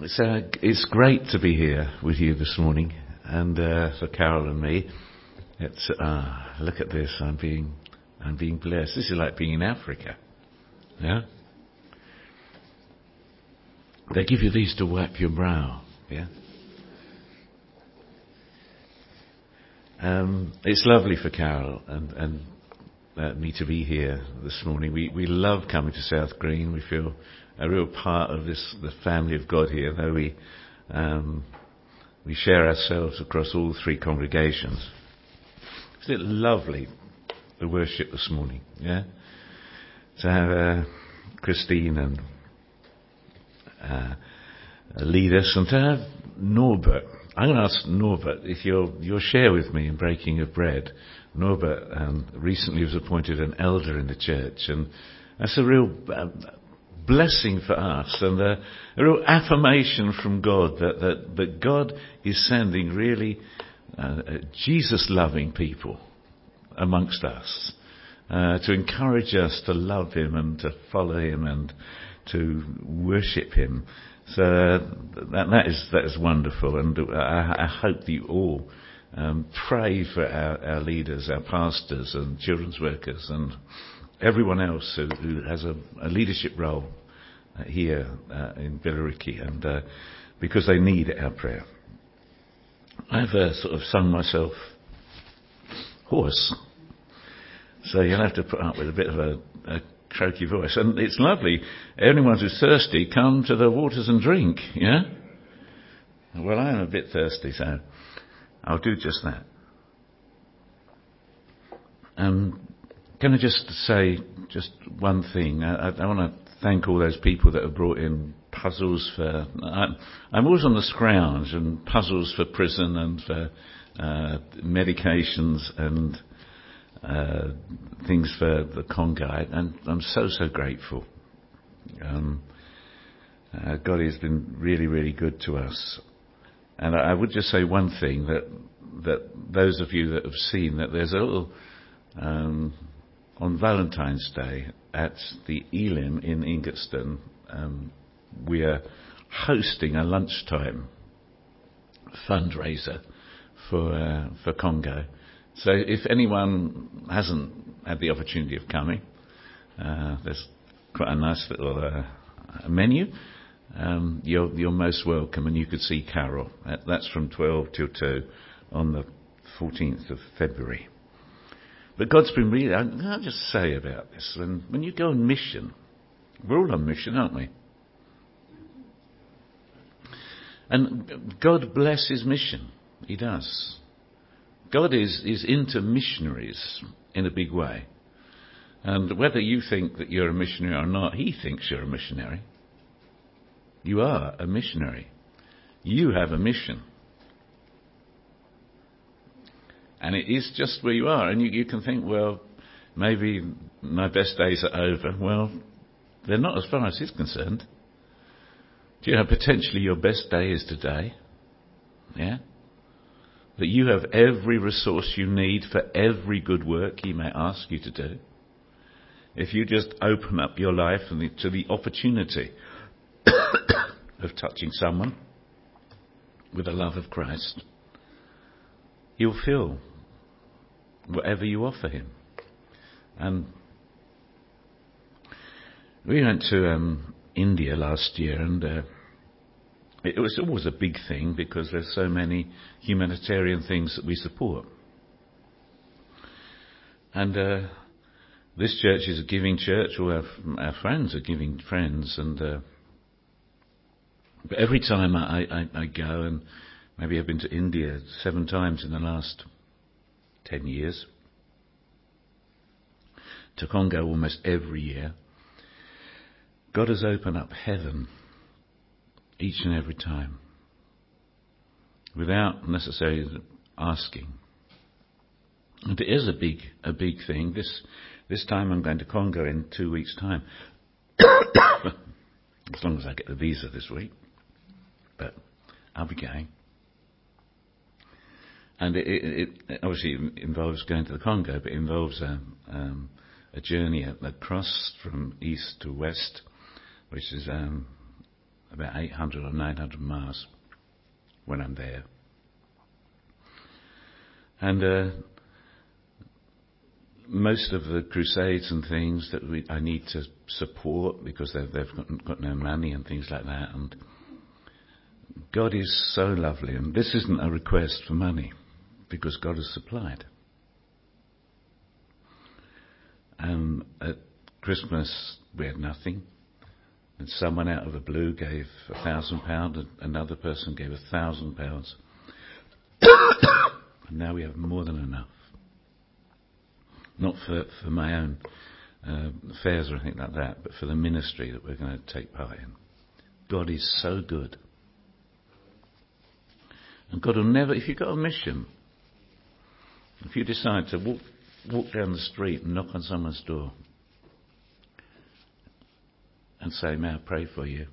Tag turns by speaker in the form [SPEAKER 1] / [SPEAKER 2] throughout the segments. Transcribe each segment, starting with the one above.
[SPEAKER 1] It's, uh, it's great to be here with you this morning, and uh, for Carol and me, it's uh, look at this. I'm being I'm being blessed. This is like being in Africa. Yeah. They give you these to wipe your brow. Yeah. Um, it's lovely for Carol and, and uh, me to be here this morning. We we love coming to South Green. We feel a real part of this the family of God here, though we um, we share ourselves across all three congregations. Isn't it lovely the worship this morning? Yeah, to have uh, Christine and uh, lead us, and to have Norbert. I'm going to ask Norbert if you'll you'll share with me in breaking of bread. Norbert um, recently was appointed an elder in the church, and that's a real uh, blessing for us and a, a, real affirmation from God that, that, that God is sending really uh, Jesus loving people amongst us uh, to encourage us to love Him and to follow Him and to worship Him. So uh, that, that is that is wonderful, and I, I hope that you all um, pray for our, our, leaders, our pastors, and children's workers, and everyone else who, who has a, a, leadership role uh, here uh, in Billericay, and uh, because they need our prayer. I've uh, sort of sung myself hoarse, so you'll have to put up with a bit of a, a croaky voice. And it's lovely. Anyone who's thirsty, come to the waters and drink. Yeah. Well, I am a bit thirsty, so I'll do just that. Um, can I just say just one thing? I, I, I want to thank all those people that have brought in puzzles for. I, am always on the scrounge and puzzles for prison and for uh, medications and uh, things for the Congo, and I'm so so grateful. Um, uh, God has been really really good to us. And I would just say one thing that that those of you that have seen that there's a little um, on Valentine's Day at the Elim in Ingatestone, um, we are hosting a lunchtime fundraiser for uh, for Congo. So if anyone hasn't had the opportunity of coming, uh, there's quite a nice little uh, menu. Um, you're, you're, most welcome, and you could see Carol. That's from 12 till 2 on the 14th of February. But God's been really, I'll just say about this. When, when you go on mission, we're all on mission, aren't we? And God blesses mission. He does. God is, is into missionaries in a big way. And whether you think that you're a missionary or not, He thinks you're a missionary. You are a missionary. You have a mission. And it is just where you are. And you, you can think, well, maybe my best days are over. Well, they're not as far as he's concerned. Do you know potentially your best day is today? Yeah? That you have every resource you need for every good work he may ask you to do. If you just open up your life to the opportunity of touching someone with the love of Christ, you'll feel whatever you offer him. And we went to um, India last year, and uh, it was always a big thing because there's so many humanitarian things that we support. And uh, this church is a giving church, all our, our friends are giving friends, and uh, but every time I, I, I go, and maybe I've been to India seven times in the last ten years, to Congo almost every year, God has opened up heaven each and every time without necessarily asking. And it is a big, a big thing. This, this time I'm going to Congo in two weeks' time. as long as I get the visa this week. But I'll be going. And it, it, it obviously involves going to the Congo, but it involves a, um, a journey across from east to west, which is um, about 800 or 900 miles when I'm there. And uh, most of the crusades and things that we, I need to support because they've, they've got, got no money and things like that. And God is so lovely. And this isn't a request for money because God has supplied. And at Christmas, we had nothing. And someone out of the blue gave a thousand pounds, another person gave a thousand pounds. And now we have more than enough. Not for, for my own uh, affairs or anything like that, but for the ministry that we're going to take part in. God is so good. And God will never, if you've got a mission, if you decide to walk, walk down the street and knock on someone's door and say, May I pray for you?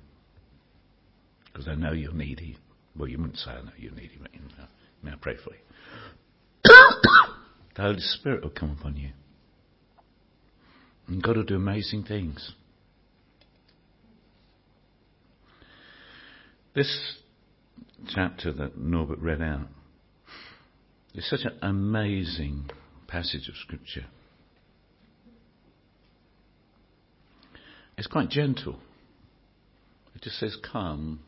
[SPEAKER 1] Because I know you're needy. Well, you wouldn't say, I know you're needy, but you know, may I pray for you? the Holy Spirit will come upon you. And God will do amazing things. This chapter that Norbert read out is such an amazing passage of Scripture. It's quite gentle. It just says, Come,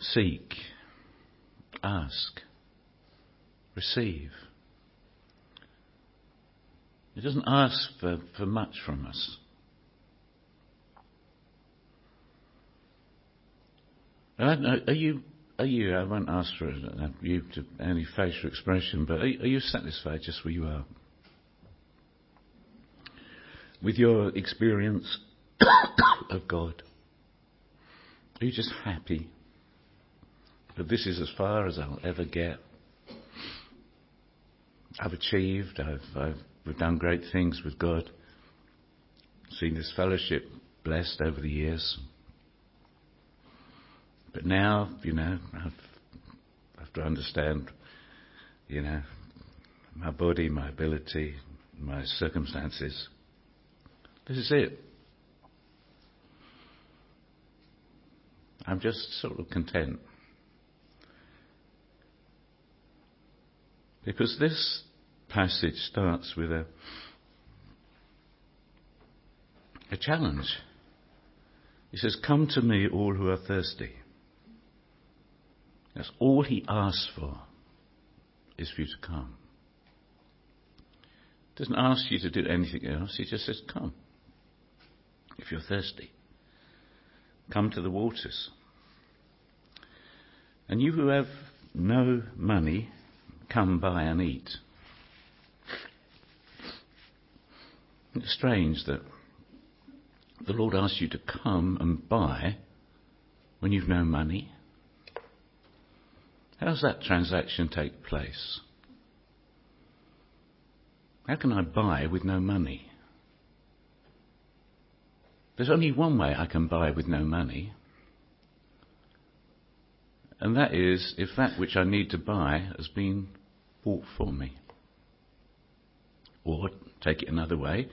[SPEAKER 1] seek, ask receive. It doesn't ask for, for much from us. Are you, are you, I won't ask for you to any facial expression, but are, are you satisfied just where you are? With your experience of God? Are you just happy that this is as far as I'll ever get? I've achieved. I've, I've we've done great things with God. Seen this fellowship blessed over the years. But now, you know, I've, I have to understand, you know, my body, my ability, my circumstances. This is it. I'm just sort of content. Because this passage starts with a, a challenge. He says, Come to me, all who are thirsty. That's all he asks for, is for you to come. He doesn't ask you to do anything else, he just says, Come. If you're thirsty, come to the waters. And you who have no money, come buy and eat. It's strange that the Lord asks you to come and buy when you've no money. How does that transaction take place? How can I buy with no money? There's only one way I can buy with no money. And that is if that which I need to buy has been bought for me. Or, take it another way,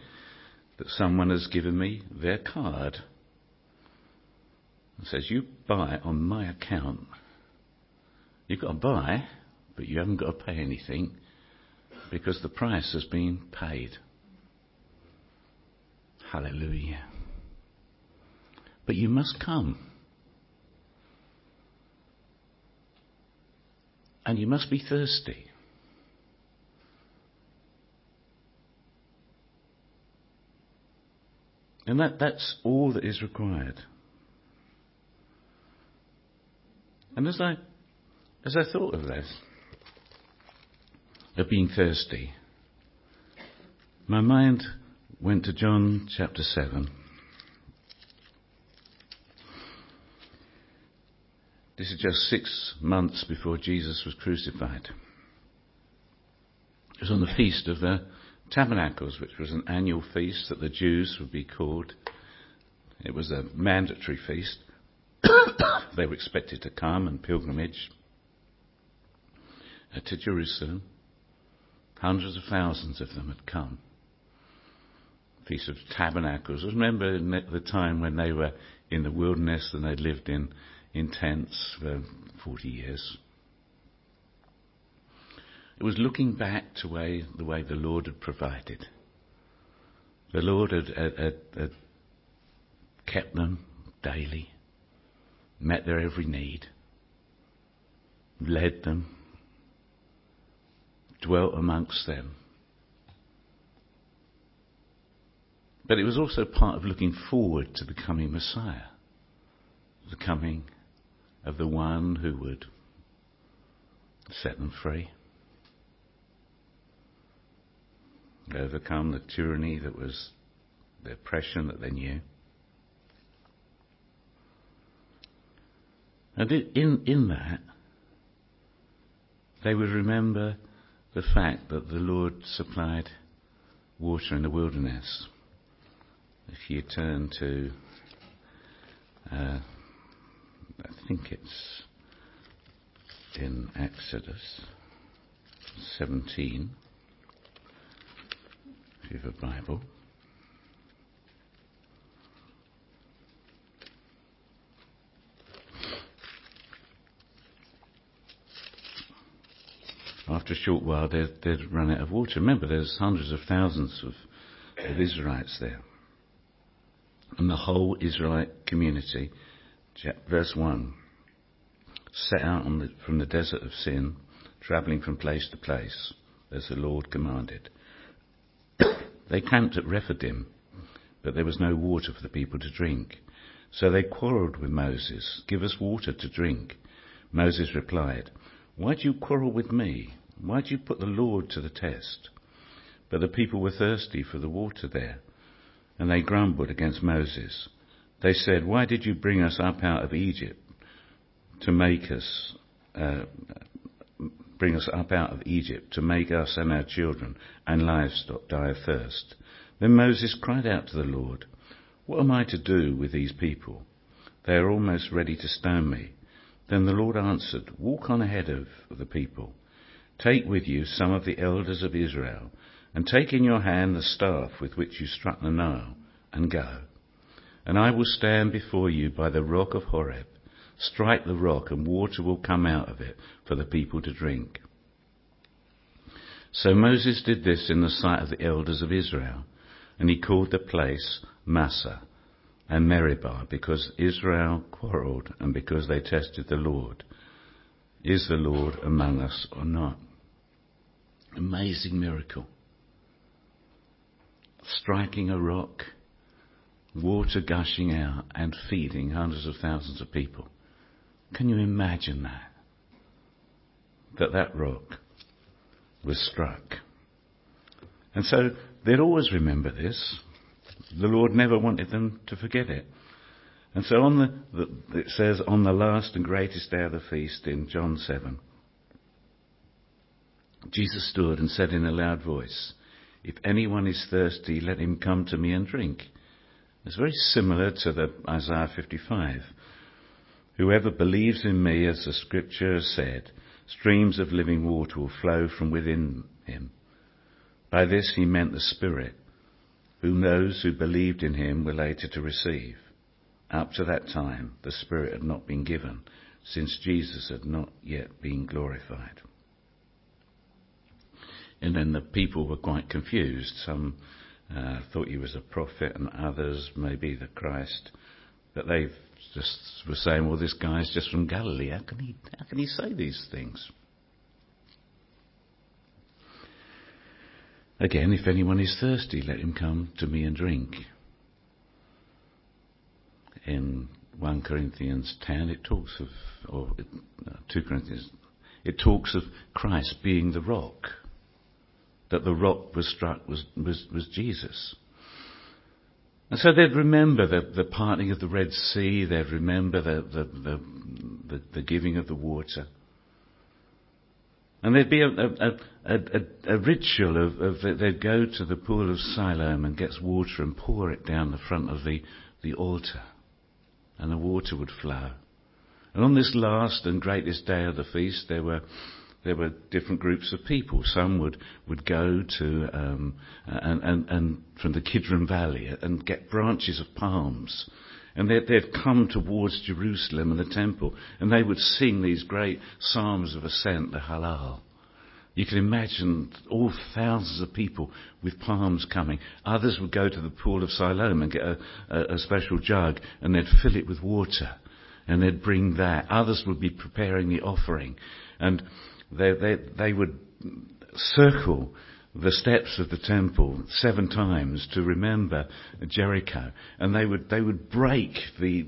[SPEAKER 1] that someone has given me their card and says, You buy on my account. You've got to buy, but you haven't got to pay anything because the price has been paid. Hallelujah. But you must come. And you must be thirsty. And that, that's all that is required. And as I, as I thought of this, of being thirsty, my mind went to John chapter 7. This is just six months before Jesus was crucified. It was on the feast of the Tabernacles, which was an annual feast that the Jews would be called. It was a mandatory feast. they were expected to come and pilgrimage to Jerusalem. Hundreds of thousands of them had come. Feast of Tabernacles. Remember the time when they were in the wilderness and they'd lived in, in tents for 40 years. It was looking back to way, the way the Lord had provided. The Lord had, had, had, had kept them daily, met their every need, led them, dwelt amongst them. But it was also part of looking forward to the coming Messiah, the coming of the one who would set them free, overcome the tyranny that was the oppression that they knew. And in, in that, they would remember the fact that the Lord supplied water in the wilderness. If you turn to, uh, I think it's in Exodus 17, if you have a Bible. After a short while they'd, they'd, run out of water. Remember, there's hundreds of thousands of, of Israelites there. And the whole Israelite community, verse 1, set out the, from the desert of Sin, travelling from place to place, as the Lord commanded. they camped at Rephidim, but there was no water for the people to drink. So they quarrelled with Moses, Give us water to drink. Moses replied, Why do you quarrel with me? Why do you put the Lord to the test? But the people were thirsty for the water there, and they grumbled against Moses. They said, Why did you bring us up out of Egypt to make us, uh, bring us up out of Egypt to make us and our children and livestock die of thirst? Then Moses cried out to the Lord, What am I to do with these people? They are almost ready to stone me. Then the Lord answered, Walk on ahead of the people Take with you some of the elders of Israel, and take in your hand the staff with which you struck the Nile, and go. And I will stand before you by the rock of Horeb. Strike the rock, and water will come out of it for the people to drink. So Moses did this in the sight of the elders of Israel, and he called the place Massah and Meribah, because Israel quarrelled and because they tested the Lord. Is the Lord among us or not? Amazing miracle. Striking a rock, water gushing out and feeding hundreds of thousands of people. Can you imagine that? That that rock was struck. And so they'd always remember this. The Lord never wanted them to forget it. And so on the, the, it says on the last and greatest day of the feast in John 7, Jesus stood and said in a loud voice, If anyone is thirsty, let him come to me and drink. It's very similar to the Isaiah 55. Whoever believes in me, as the scripture has said, streams of living water will flow from within him. By this he meant the Spirit, whom those who believed in him were later to receive. Up to that time, the Spirit had not been given, since Jesus had not yet been glorified. And then the people were quite confused. Some uh, thought he was a prophet, and others maybe the Christ. But they just were saying, well, this guy's just from Galilee. How can he, how can he say these things? Again, if anyone is thirsty, let him come to me and drink in 1 Corinthians 10, it talks of, or uh, 2 Corinthians, it talks of Christ being the rock. That the rock was struck was, was, was Jesus. And so they'd remember the, the parting of the Red Sea, they'd remember the, the, the, the, the giving of the water. And there'd be a, a, a, a ritual of, of, they'd go to the pool of Siloam and get water and pour it down the front of the, the altar and the water would flow. And on this last and greatest day of the feast, there were there were different groups of people. Some would, would go to um, and, and, and from the Kidron Valley and get branches of palms And they'd, they'd come towards Jerusalem and the temple, and they would sing these great psalms of ascent, the Hallel. You can imagine all thousands of people with palms coming. Others would go to the pool of Siloam and get a, a, a special jug, and they'd fill it with water, and they'd bring that. Others would be preparing the offering, and they, they, they would circle the steps of the temple seven times to remember Jericho, and they would they would break the,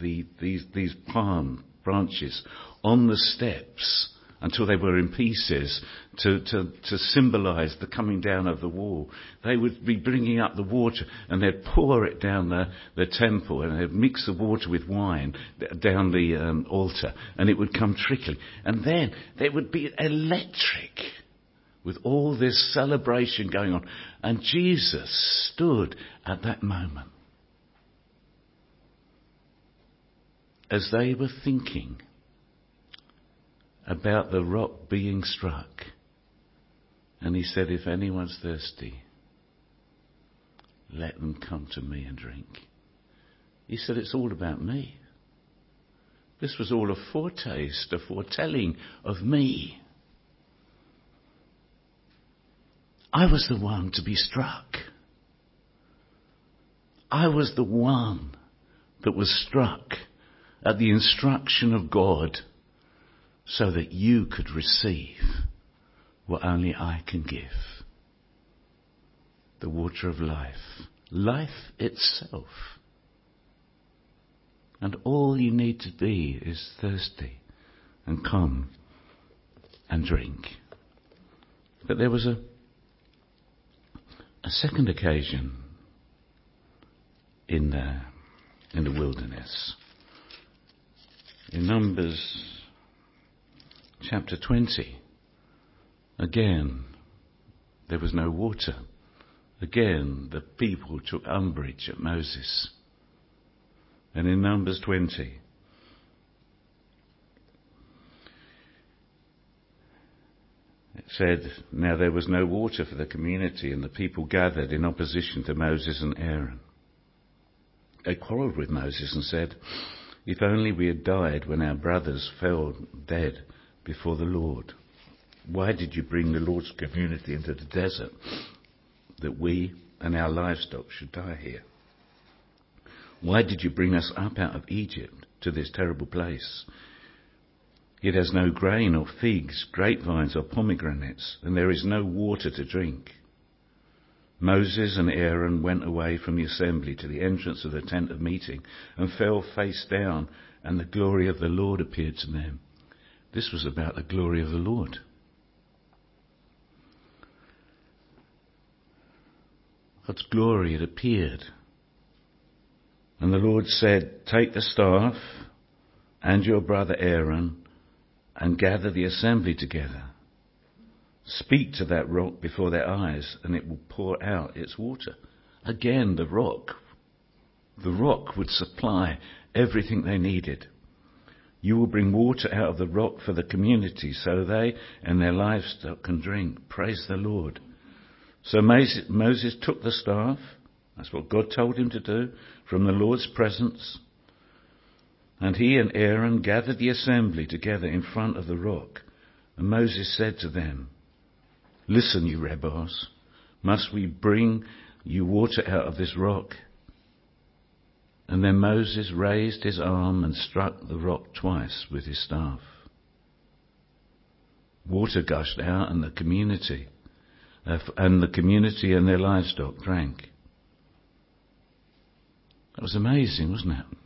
[SPEAKER 1] the these these palm branches on the steps until they were in pieces to, to, to symbolize the coming down of the wall. They would be bringing up the water and they'd pour it down the, the temple and they'd mix the water with wine down the um, altar and it would come trickling. And then there would be electric with all this celebration going on. And Jesus stood at that moment. As they were thinking about the rock being struck, and he said, If anyone's thirsty, let them come to me and drink. He said, It's all about me. This was all a foretaste, a foretelling of me. I was the one to be struck. I was the one that was struck at the instruction of God so that you could receive what only I can give. The water of life. Life itself. And all you need to be is thirsty and come and drink. But there was a a second occasion in the, in the wilderness. In Numbers chapter 20, again, there was no water. Again, the people took umbrage at Moses. And in Numbers 20, It said, Now there was no water for the community, and the people gathered in opposition to Moses and Aaron. They quarreled with Moses and said, If only we had died when our brothers fell dead before the Lord. Why did you bring the Lord's community into the desert that we and our livestock should die here? Why did you bring us up out of Egypt to this terrible place? It has no grain or figs, grapevines or pomegranates, and there is no water to drink. Moses and Aaron went away from the assembly to the entrance of the tent of meeting and fell face down, and the glory of the Lord appeared to them. This was about the glory of the Lord. God's glory had appeared. And the Lord said, Take the staff and your brother Aaron and gather the assembly together. Speak to that rock before their eyes, and it will pour out its water. Again, the rock. The rock would supply everything they needed. You will bring water out of the rock for the community so they and their livestock can drink. Praise the Lord. So Moses took the staff, that's what God told him to do, from the Lord's presence and he and Aaron gathered the assembly together in front of the rock. And Moses said to them, Listen, you rebels, must we bring you water out of this rock? And then Moses raised his arm and struck the rock twice with his staff. Water gushed out and the community, uh, and the community and their livestock drank. That was amazing, wasn't it?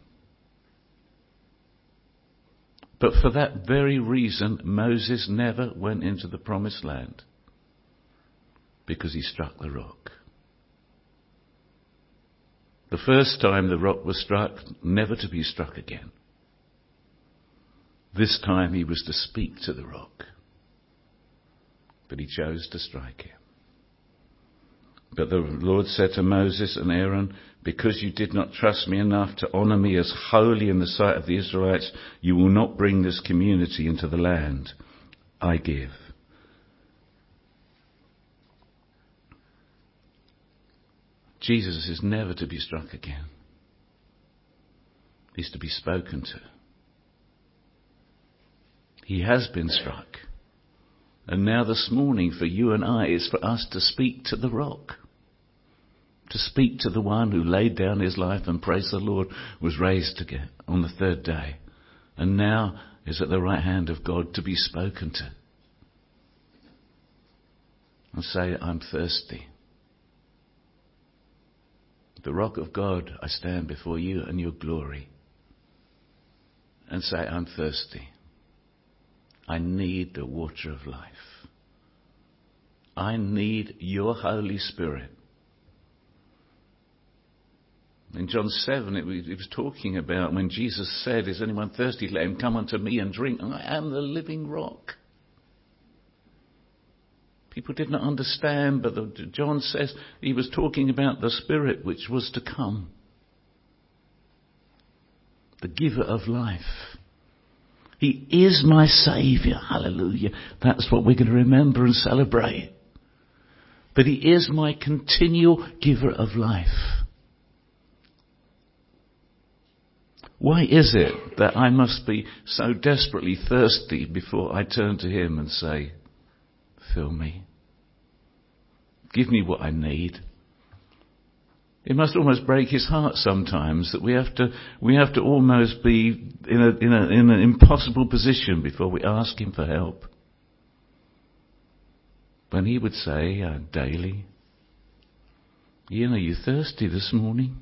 [SPEAKER 1] But for that very reason, Moses never went into the promised land. Because he struck the rock. The first time the rock was struck, never to be struck again. This time he was to speak to the rock. But he chose to strike it. But the Lord said to Moses and Aaron, because you did not trust me enough to honor me as holy in the sight of the Israelites, you will not bring this community into the land I give. Jesus is never to be struck again.
[SPEAKER 2] He's to be spoken to. He has been struck. And now this morning for you and I is for us to speak to the rock. To speak to the one who laid down his life and praise the Lord was raised again on the third day. And now is at the right hand of God to be spoken to. And say, I'm thirsty. The rock of God, I stand before you and your glory. And say, I'm thirsty. I need the water of life. I need your Holy Spirit. In John 7, it was, talking about when Jesus said, Is anyone thirsty? Let him come unto me and drink. I am the living rock. People did not understand, but the, John says he was talking about the Spirit which was to come. The giver of life. He is my Saviour. Hallelujah. That's what we're going to remember and celebrate. But He is my continual giver of life. Why is it that I must be so desperately thirsty before I turn to Him and say, Fill me. Give me what I need. It must almost break his heart sometimes that we have to, we have to almost be in, a, in, a, in an impossible position before we ask him for help. When he would say uh, daily, Ian, are you thirsty this morning?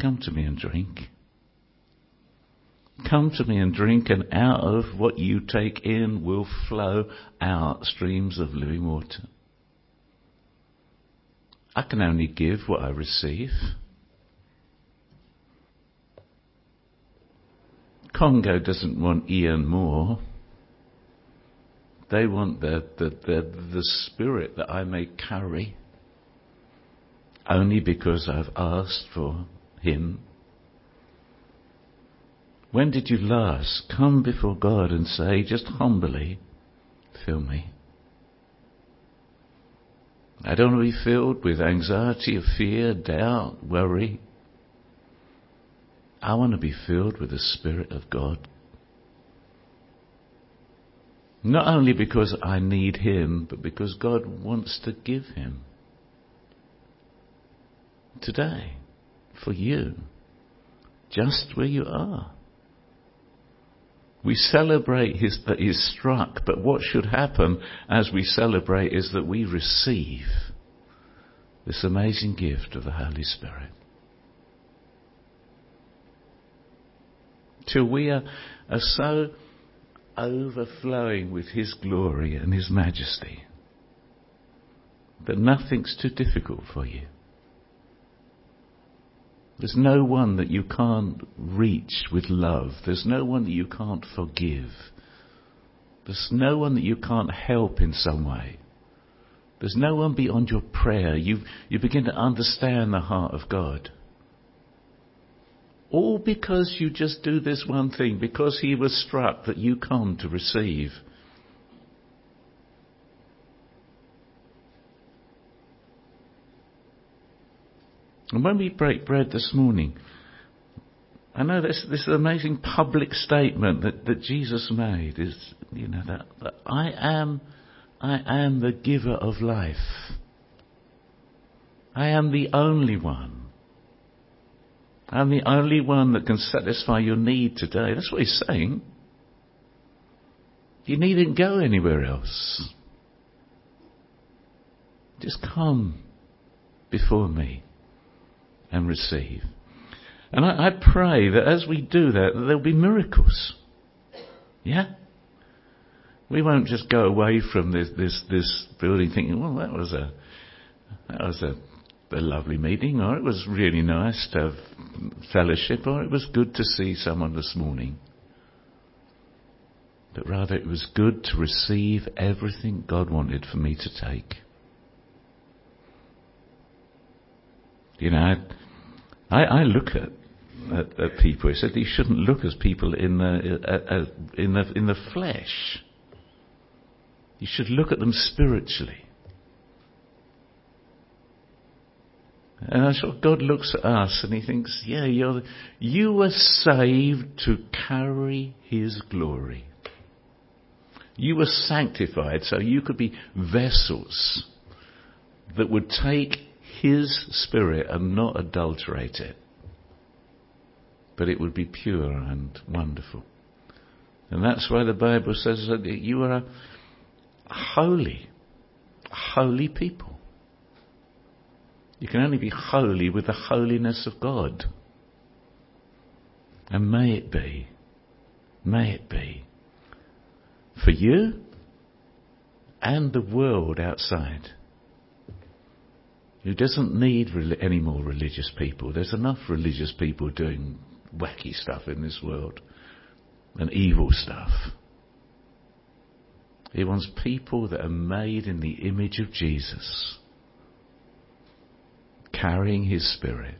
[SPEAKER 2] Come to me and drink. Come to me and drink, and out of what you take in will flow out streams of living water. I can only give what I receive. Congo doesn't want Ian more. They want the, the, the, the spirit that I may carry only because I've asked for him. When did you last come before God and say, just humbly, fill me? I don't want to be filled with anxiety fear, doubt, worry. I want to be filled with the Spirit of God. Not only because I need Him, but because God wants to give Him. Today, for you, just where you are. We celebrate his, that he's struck, but what should happen as we celebrate is that we receive this amazing gift of the Holy Spirit. Till we are, are so overflowing with his glory and his majesty that nothing's too difficult for you. There's no one that you can't reach with love. There's no one that you can't forgive. There's no one that you can't help in some way. There's no one beyond your prayer. You, you begin to understand the heart of God. All because you just do this one thing, because he was struck that you come to receive. And when we break bread this morning, I know this, this amazing public statement that, that Jesus made is, you know, that, that I am, I am the giver of life. I am the only one. I'm the only one that can satisfy your need today. That's what he's saying. You needn't go anywhere else. Just come before me and receive. And I, I pray that as we do that, that there'll be miracles. Yeah? We won't just go away from this, this, this building thinking, well, that was a, that was a, a lovely meeting, or it was really nice to have fellowship, or it was good to see someone this morning. But rather, it was good to receive everything God wanted for me to take. You know, I, I look at, at, at people. He said you shouldn't look as people in the, uh, in the in the flesh. You should look at them spiritually. And I'm sure God looks at us and he thinks, yeah, you're, you were saved to carry his glory. You were sanctified so you could be vessels that would take his spirit and not adulterate it. But it would be pure and wonderful. And that's why the Bible says that you are a holy, holy people. You can only be holy with the holiness of God. And may it be, may it be, for you and the world outside who doesn't need any more religious people. There's enough religious people doing wacky stuff in this world and evil stuff. He wants people that are made in the image of Jesus carrying His Spirit,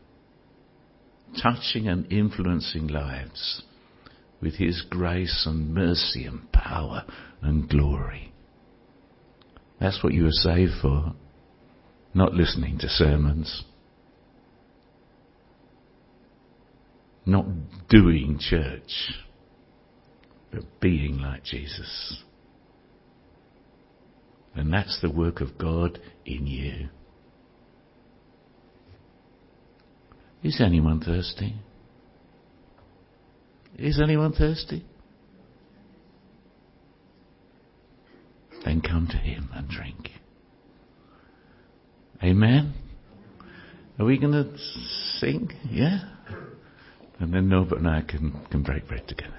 [SPEAKER 2] touching and influencing lives with His grace and mercy and power and glory. That's what you were saved for, not listening to sermons, not doing church, but being like Jesus. And that's the work of God in you. Is anyone thirsty? Is anyone thirsty? Then come to him and drink. Amen? Are we going to sing? Yeah? And then Norbert and I can, can break bread together.